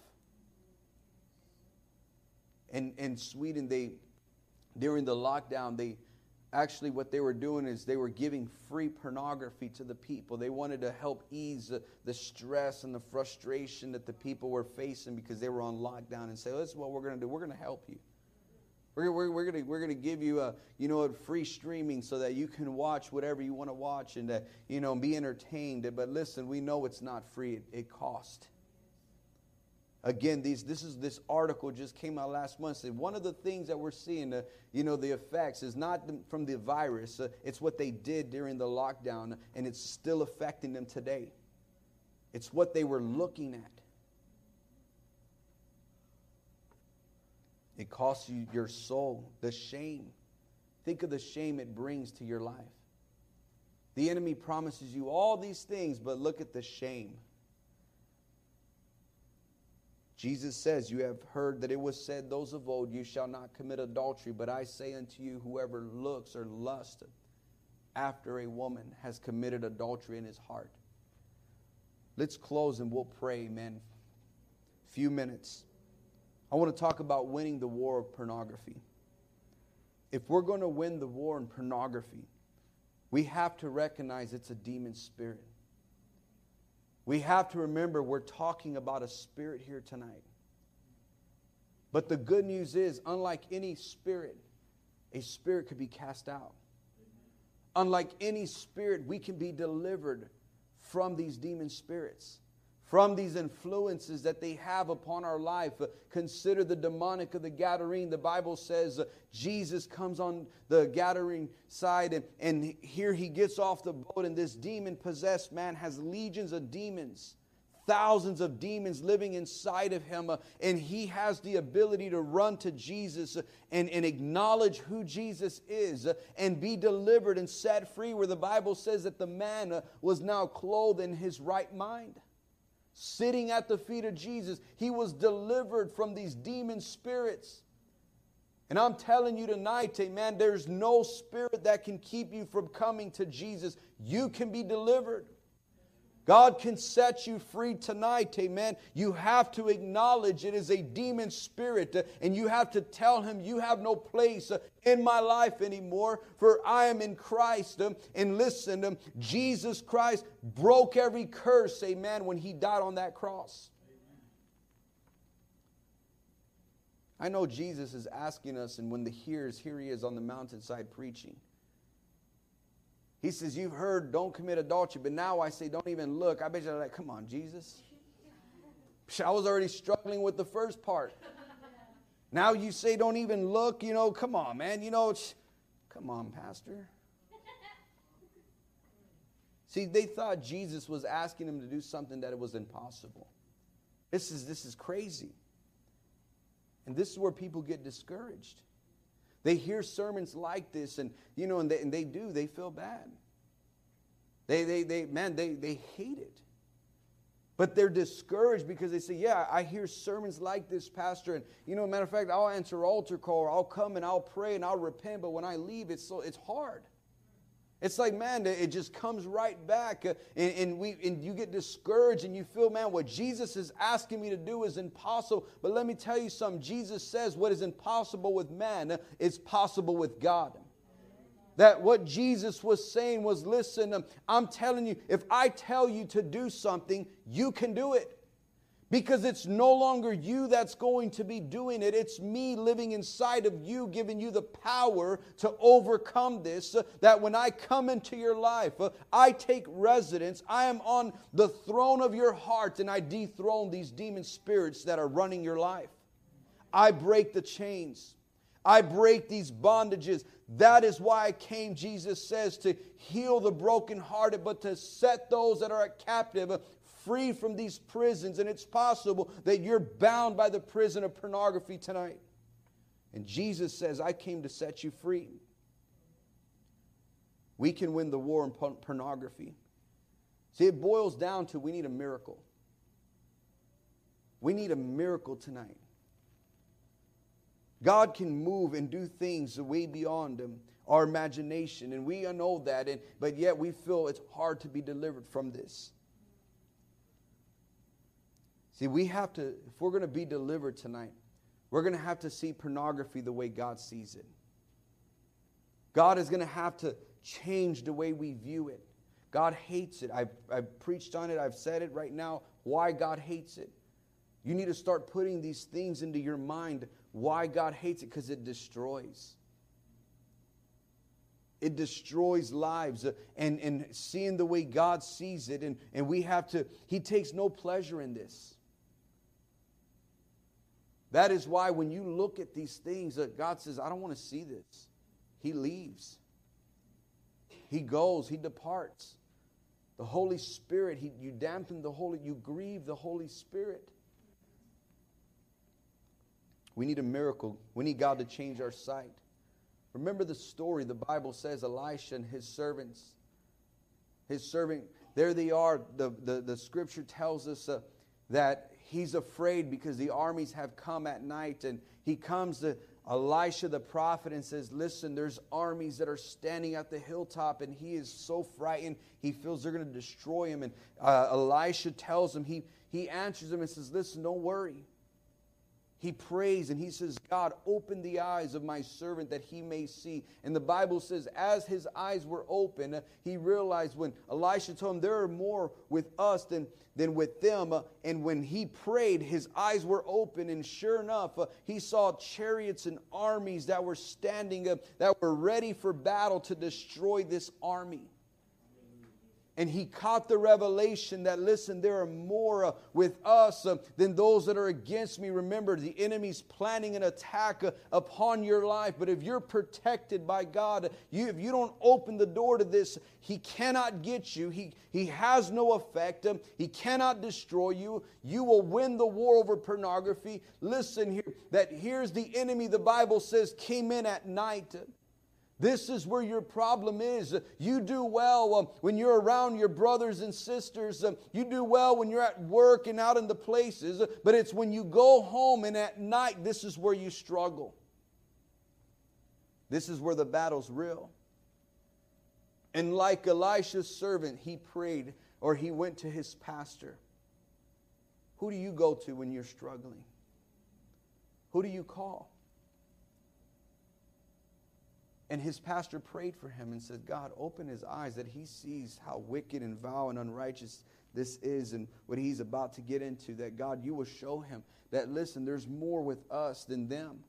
And in Sweden, they during the lockdown, they actually what they were doing is they were giving free pornography to the people. They wanted to help ease the, the stress and the frustration that the people were facing because they were on lockdown and say, this is what we're going to do. We're going to help you. We're, we're, we're going we're gonna give you a, you know, a free streaming so that you can watch whatever you want to watch and, to, you know, be entertained. But listen, we know it's not free. It, it costs. Again, these, this is this article just came out last month. Said one of the things that we're seeing, uh, you know, the effects is not from the virus. Uh, it's what they did during the lockdown, and it's still affecting them today. It's what they were looking at. It costs you your soul, the shame. Think of the shame it brings to your life. The enemy promises you all these things, but look at the shame. Jesus says, You have heard that it was said, Those of old, you shall not commit adultery. But I say unto you, whoever looks or lusts after a woman has committed adultery in his heart. Let's close and we'll pray, man. Few minutes. I want to talk about winning the war of pornography. If we're going to win the war in pornography, we have to recognize it's a demon spirit. We have to remember we're talking about a spirit here tonight. But the good news is, unlike any spirit, a spirit could be cast out. Unlike any spirit, we can be delivered from these demon spirits from these influences that they have upon our life. Consider the demoniac of the Gadarene. The Bible says uh, Jesus comes on the Gadarene side, and, and here he gets off the boat, and this demon possessed man has legions of demons. Thousands of demons living inside of him, uh, and he has the ability to run to Jesus uh, and, and acknowledge who Jesus is uh, and be delivered and set free. Where the Bible says that the man was now clothed in his right mind sitting at the feet of Jesus. He was delivered from these demon spirits. And I'm telling you tonight, eh, amen, there's no spirit that can keep you from coming to Jesus. You can be delivered. God can set you free tonight, amen. You have to acknowledge it is a demon spirit, uh, and you have to tell him, You have no place uh, in my life anymore, for I am in Christ. Um, and listen, um, Jesus Christ broke every curse, amen, when he died on that cross. I know Jesus is asking us, and when the hears, here he is on the mountainside preaching. He says, You've heard, don't commit adultery, but now I say, don't even look. I bet you're like, Come on, Jesus. I was already struggling with the first part. Now you say, Don't even look. You know, come on, man. You know, come on, Pastor. See, they thought Jesus was asking them to do something that it was impossible. This is, this is crazy. And this is where people get discouraged. They hear sermons like this, and you know, and they, and they do, they feel bad. They, they, they, man, they, they hate it. But they're discouraged because they say, Yeah, I hear sermons like this, Pastor. And, you know, matter of fact, I'll answer altar call, or I'll come and I'll pray and I'll repent, but when I leave, it's, so, it's hard. It's like, man, it just comes right back, uh, and, and, we, and you get discouraged, and you feel, man, what Jesus is asking me to do is impossible. But let me tell you something Jesus says what is impossible with man is possible with God. That what Jesus was saying was, listen, um, I'm telling you, if I tell you to do something, you can do it. Because it's no longer you that's going to be doing it. It's me living inside of you, giving you the power to overcome this. Uh, that when I come into your life, uh, I take residence. I am on the throne of your heart and I dethrone these demon spirits that are running your life. I break the chains. I break these bondages. That is why I came, Jesus says, to heal the brokenhearted, but to set those that are captive free from these prisons, and it's possible that you're bound by the prison of pornography tonight. And Jesus says, I came to set you free. We can win the war on pornography. See, it boils down to we need a miracle. We need a miracle tonight. God can move and do things way beyond um, our imagination, and we know that, and, but yet we feel it's hard to be delivered from this. See, we have to, if we're going to be delivered tonight, we're going to have to see pornography the way God sees it. God is going to have to change the way we view it. God hates it. I've, I've preached on it, I've said it right now, why God hates it. You need to start putting these things into your mind why God hates it because it destroys. It destroys lives uh, and, and seeing the way God sees it. And, and we have to, He takes no pleasure in this. That is why when you look at these things, that God says, I don't want to see this. He leaves. He goes, he departs. The Holy Spirit, he, you dampen the Holy, you grieve the Holy Spirit. We need a miracle. We need God to change our sight. Remember the story. The Bible says Elisha and his servants, his servant, there they are. The, the, the scripture tells us uh, that he's afraid because the armies have come at night. And he comes to Elisha the prophet and says, Listen, there's armies that are standing at the hilltop, and he is so frightened. He feels they're going to destroy him. And uh, Elisha tells him, he, he answers him and says, Listen, don't worry he prays and he says, God, open the eyes of my servant that he may see. And the Bible says, as his eyes were open, he realized when Elisha told him, There are more with us than, than with them. And when he prayed, his eyes were open. And sure enough, he saw chariots and armies that were standing up, that were ready for battle to destroy this army and he caught the revelation that, listen, there are more uh, with us uh, than those that are against me. Remember, the enemy's planning an attack uh, upon your life, but if you're protected by God, you, if you don't open the door to this, he cannot get you. He, he has no effect. Um, he cannot destroy you. You will win the war over pornography. Listen here, that here's the enemy, the Bible says, came in at night. This is where your problem is. You do well um, when you're around your brothers and sisters. Um, you do well when you're at work and out in the places. But it's when you go home and at night, this is where you struggle. This is where the battle's real. And like Elisha's servant, he prayed or he went to his pastor. Who do you go to when you're struggling? Who do you call? And his pastor prayed for him and said, God, open his eyes that he sees how wicked and vile and unrighteous this is and what he's about to get into. That, God, you will show him that, listen, there's more with us than them.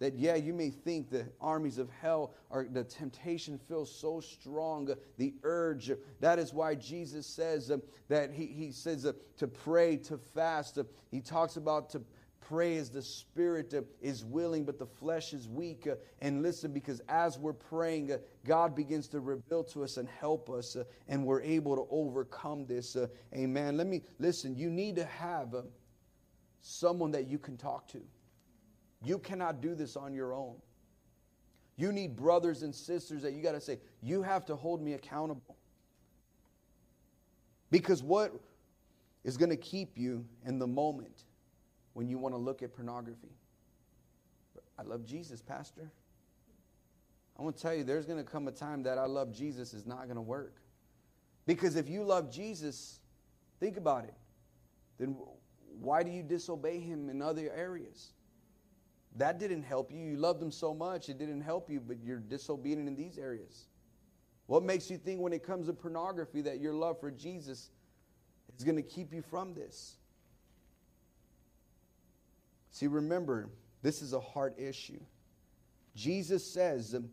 That, yeah, you may think the armies of hell are, the temptation feels so strong, the urge. That is why Jesus says uh, that he, he says uh, to pray, to fast. Uh, he talks about to pray as the spirit uh, is willing, but the flesh is weak. Uh, and listen, because as we're praying, uh, God begins to reveal to us and help us, and we're able to overcome this. Amen. Let me listen, you need to have someone that you can talk to. You cannot do this on your own. You need brothers and sisters that you got to say, you have to hold me accountable. Because what is going to keep you in the moment when you want to look at pornography. I love Jesus, Pastor. I want to tell you, there's going to come a time that I love Jesus is not going to work. Because if you love Jesus, think about it, then why do you disobey him in other areas? That didn't help you. You loved him so much, it didn't help you, but you're disobedient in these areas. What makes you think when it comes to pornography that your love for Jesus is going to keep you from this? See, remember, this is a heart issue. Jesus says, um,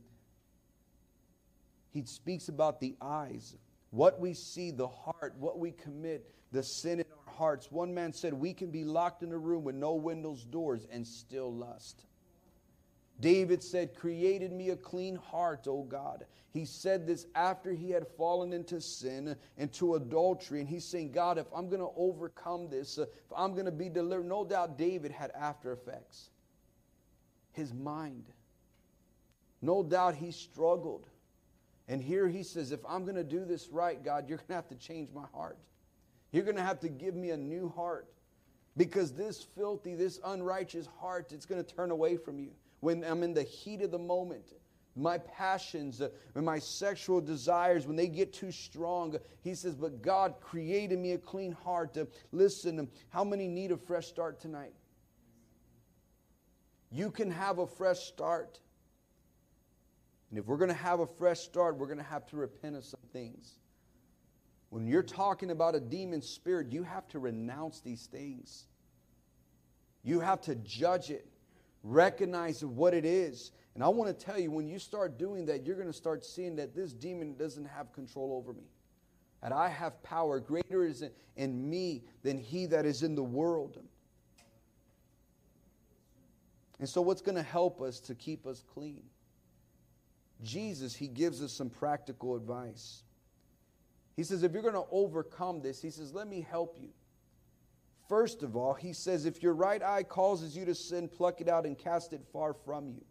He speaks about the eyes, what we see, the heart, what we commit, the sin in our hearts. One man said, We can be locked in a room with no windows, doors, and still lust. David said, Created me a clean heart, O God. He said this after he had fallen into sin, into adultery. And he's saying, God, if I'm going to overcome this, uh, if I'm going to be delivered, no doubt David had after effects. His mind. No doubt he struggled. And here he says, if I'm going to do this right, God, you're going to have to change my heart. You're going to have to give me a new heart. Because this filthy, this unrighteous heart, it's going to turn away from you. When I'm in the heat of the moment, my passions uh, and my sexual desires, when they get too strong, he says, But God created me a clean heart. To listen, how many need a fresh start tonight? You can have a fresh start. And if we're going to have a fresh start, we're going to have to repent of some things. When you're talking about a demon spirit, you have to renounce these things. You have to judge it, recognize what it is. And I want to tell you, when you start doing that, you're going to start seeing that this demon doesn't have control over me. That I have power. Greater is in me than he that is in the world. And so, what's going to help us to keep us clean? Jesus, he gives us some practical advice. He says, if you're going to overcome this, he says, let me help you. First of all, he says, if your right eye causes you to sin, pluck it out and cast it far from you.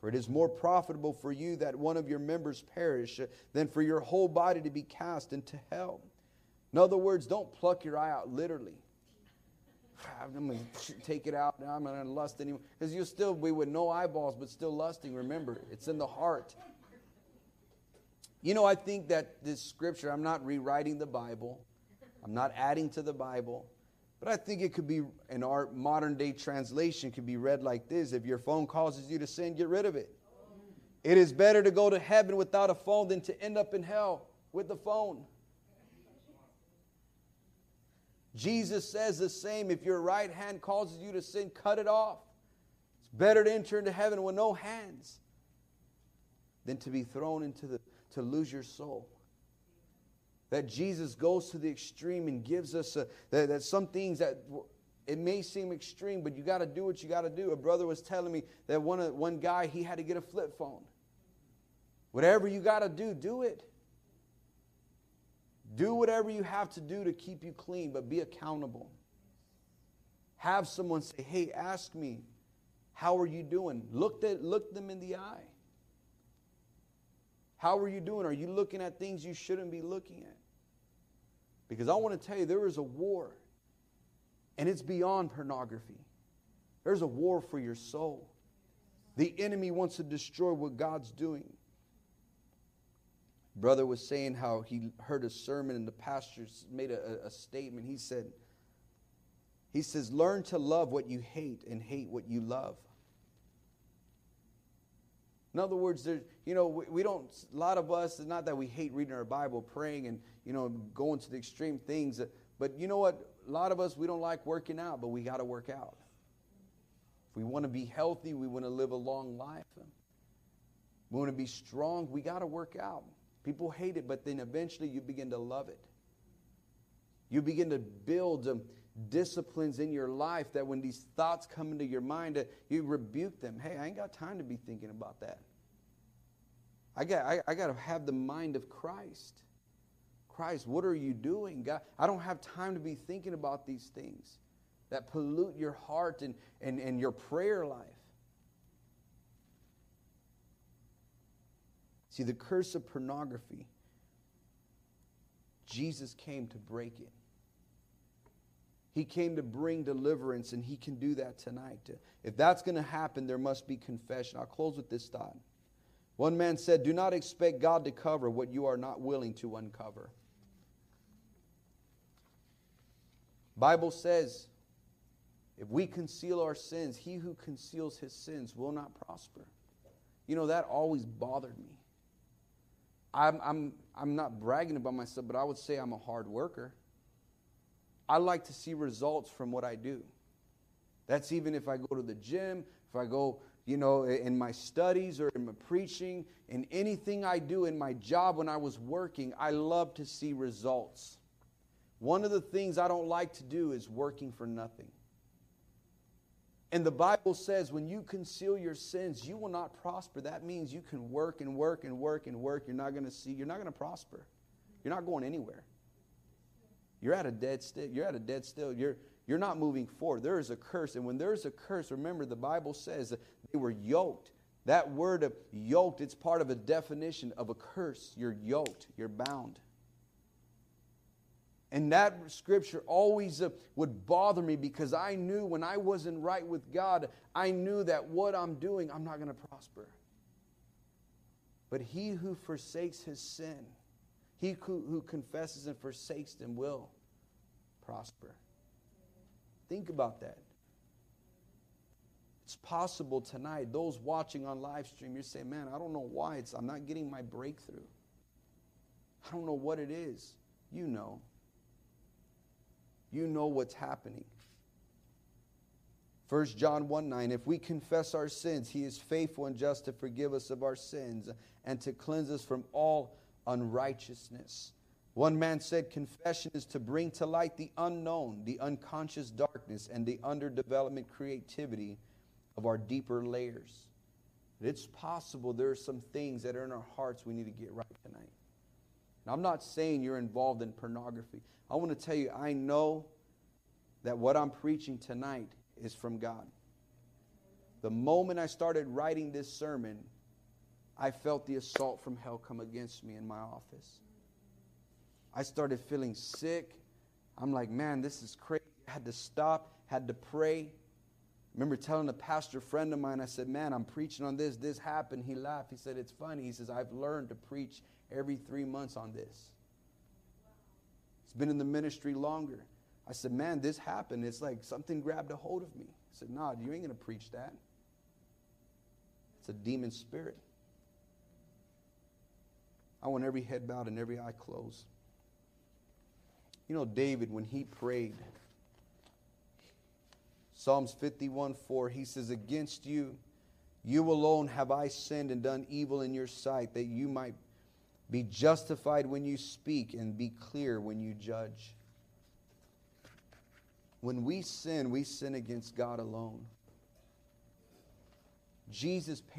For it is more profitable for you that one of your members perish than for your whole body to be cast into hell. In other words, don't pluck your eye out literally. I'm going to take it out. I'm not going to lust anymore. Because you'll still be with no eyeballs, but still lusting. Remember, it's in the heart. You know, I think that this scripture, I'm not rewriting the Bible, I'm not adding to the Bible, but I think it could be, in our modern day translation, could be read like this If your phone causes you to sin, get rid of it. It is better to go to heaven without a phone than to end up in hell with the phone. Jesus says the same. If your right hand causes you to sin, cut it off. It's better to enter into heaven with no hands than to be thrown into the, to lose your soul. That Jesus goes to the extreme and gives us a, that, that some things that it may seem extreme, but you got to do what you got to do. A brother was telling me that one, uh, one guy, he had to get a flip phone. Whatever you got to do, do it. Do whatever you have to do to keep you clean, but be accountable. Have someone say, Hey, ask me, how are you doing? Look, at, look them in the eye. How are you doing? Are you looking at things you shouldn't be looking at? Because I want to tell you, there is a war, and it's beyond pornography. There's a war for your soul. The enemy wants to destroy what God's doing. Brother was saying how he heard a sermon and the pastor made a, a statement. He said, he says, learn to love what you hate and hate what you love. In other words, there, you know, we, we, don't, a lot of us, it's not that we hate reading our Bible, praying, and, you know, going to the extreme things. But you know what? A lot of us, we don't like working out, but we got to work out. If we want to be healthy, we want to live a long life. We want to be strong, we got to work out. People hate it, but then eventually you begin to love it. You begin to build um, disciplines in your life that when these thoughts come into your mind, you rebuke them. Hey, I ain't got time to be thinking about that. I got, I, I got to have the mind of Christ. Christ, what are you doing? God, I don't have time to be thinking about these things that pollute your heart and, and, and your prayer life. See, the curse of pornography, Jesus came to break it. He came to bring deliverance, and He can do that tonight. If that's going to happen, there must be confession. I'll close with this thought. One man said, Do not expect God to cover what you are not willing to uncover. Bible says, if we conceal our sins, he who conceals his sins will not prosper. You know, that always bothered me. I'm, I'm, I'm not bragging about myself, but I would say I'm a hard worker. I like to see results from what I do. That's even if I go to the gym, if I go, you know, in my studies or in my preaching, in anything I do in my job when I was working, I love to see results. One of the things I don't like to do is working for nothing. And the Bible says when you conceal your sins, you will not prosper. That means you can work and work and work and work. You're not going to see, you're not going to prosper. You're not going anywhere. You're at a dead still. You're at a dead still. You're, you're not moving forward. There is a curse. And when there's a curse, remember the Bible says that they were yoked. That word of yoked, it's part of a definition of a curse. You're yoked, you're bound. And that scripture always uh, would bother me because I knew when I wasn't right with God, I knew that what I'm doing, I'm not going to prosper. But he who forsakes his sin, he who, who confesses and forsakes them will prosper. Think about that. It's possible tonight, those watching on live stream, you're saying, man, I don't know why it's, I'm not getting my breakthrough. I don't know what it is. You know. You know what's happening. 1 John 1 9, if we confess our sins, he is faithful and just to forgive us of our sins and to cleanse us from all unrighteousness. One man said confession is to bring to light the unknown, the unconscious darkness, and the underdevelopment creativity of our deeper layers. It's possible there are some things that are in our hearts we need to get right tonight. And I'm not saying you're involved in pornography. I want to tell you, I know that what I'm preaching tonight is from God. The moment I started writing this sermon, I felt the assault from hell come against me in my office. I started feeling sick. I'm like, man, this is crazy. I had to stop, had to pray. remember telling a pastor friend of mine, I said, man, I'm preaching on this. This happened. He laughed. He said, it's funny. He says, I've learned to preach every three months on this. He's been in the ministry longer. I said, man, this happened. It's like something grabbed a hold of me. I said, nah, you ain't going to preach that. It's a demon spirit. I want every head bowed and every eye closed. You know, David, when he prayed, Psalms 51 4, he says, Against you, you alone have I sinned and done evil in your sight, that you might be justified when you speak and be clear when you judge. When we sin, we sin against God alone. Jesus paid